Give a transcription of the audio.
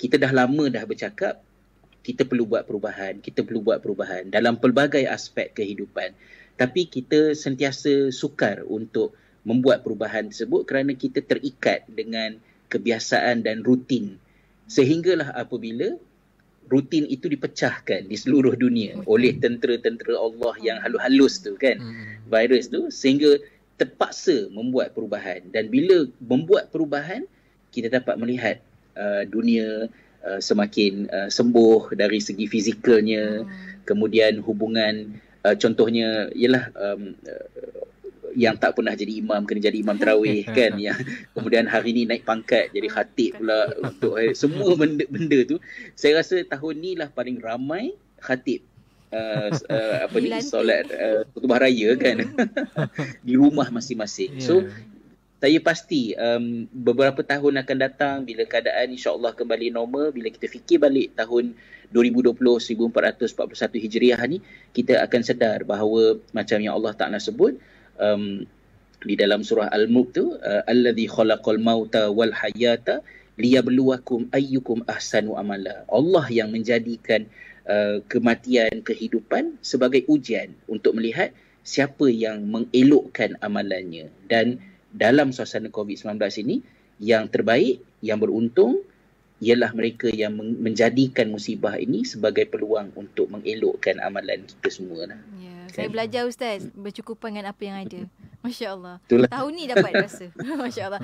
kita dah lama dah bercakap kita perlu buat perubahan, kita perlu buat perubahan dalam pelbagai aspek kehidupan. Tapi kita sentiasa sukar untuk membuat perubahan tersebut kerana kita terikat dengan kebiasaan dan rutin. Sehinggalah apabila rutin itu dipecahkan di seluruh dunia oleh tentera-tentera Allah yang halus-halus tu kan, hmm. virus tu sehingga terpaksa membuat perubahan dan bila membuat perubahan kita dapat melihat uh, dunia Uh, semakin uh, sembuh dari segi fizikalnya. Hmm. kemudian hubungan uh, contohnya ialah um, uh, yang tak pernah jadi imam kena jadi imam tarawih kan yang kemudian hari ni naik pangkat jadi khatib pula untuk eh, semua benda benda tu. Saya rasa tahun ni lah paling ramai khatib uh, uh, apa ni solat uh, khutbah raya kan. Di rumah masing-masing. So ya saya pasti um, beberapa tahun akan datang bila keadaan insyaAllah kembali normal, bila kita fikir balik tahun 2020 1441 Hijriah ni, kita akan sedar bahawa macam yang Allah Ta'ala sebut um, di dalam surah Al-Mulk tu, uh, Alladhi khalaqal mauta wal hayata liyabluwakum ayyukum ahsanu amala. Allah yang menjadikan uh, kematian, kehidupan sebagai ujian untuk melihat siapa yang mengelokkan amalannya. Dan dalam suasana COVID-19 ini yang terbaik, yang beruntung ialah mereka yang menjadikan musibah ini sebagai peluang untuk mengelokkan amalan kita semua. Lah. Ya, kan? Saya belajar Ustaz bercukupan dengan apa yang ada. Masya Allah. Itulah. Tahun ni dapat rasa. Masya Allah.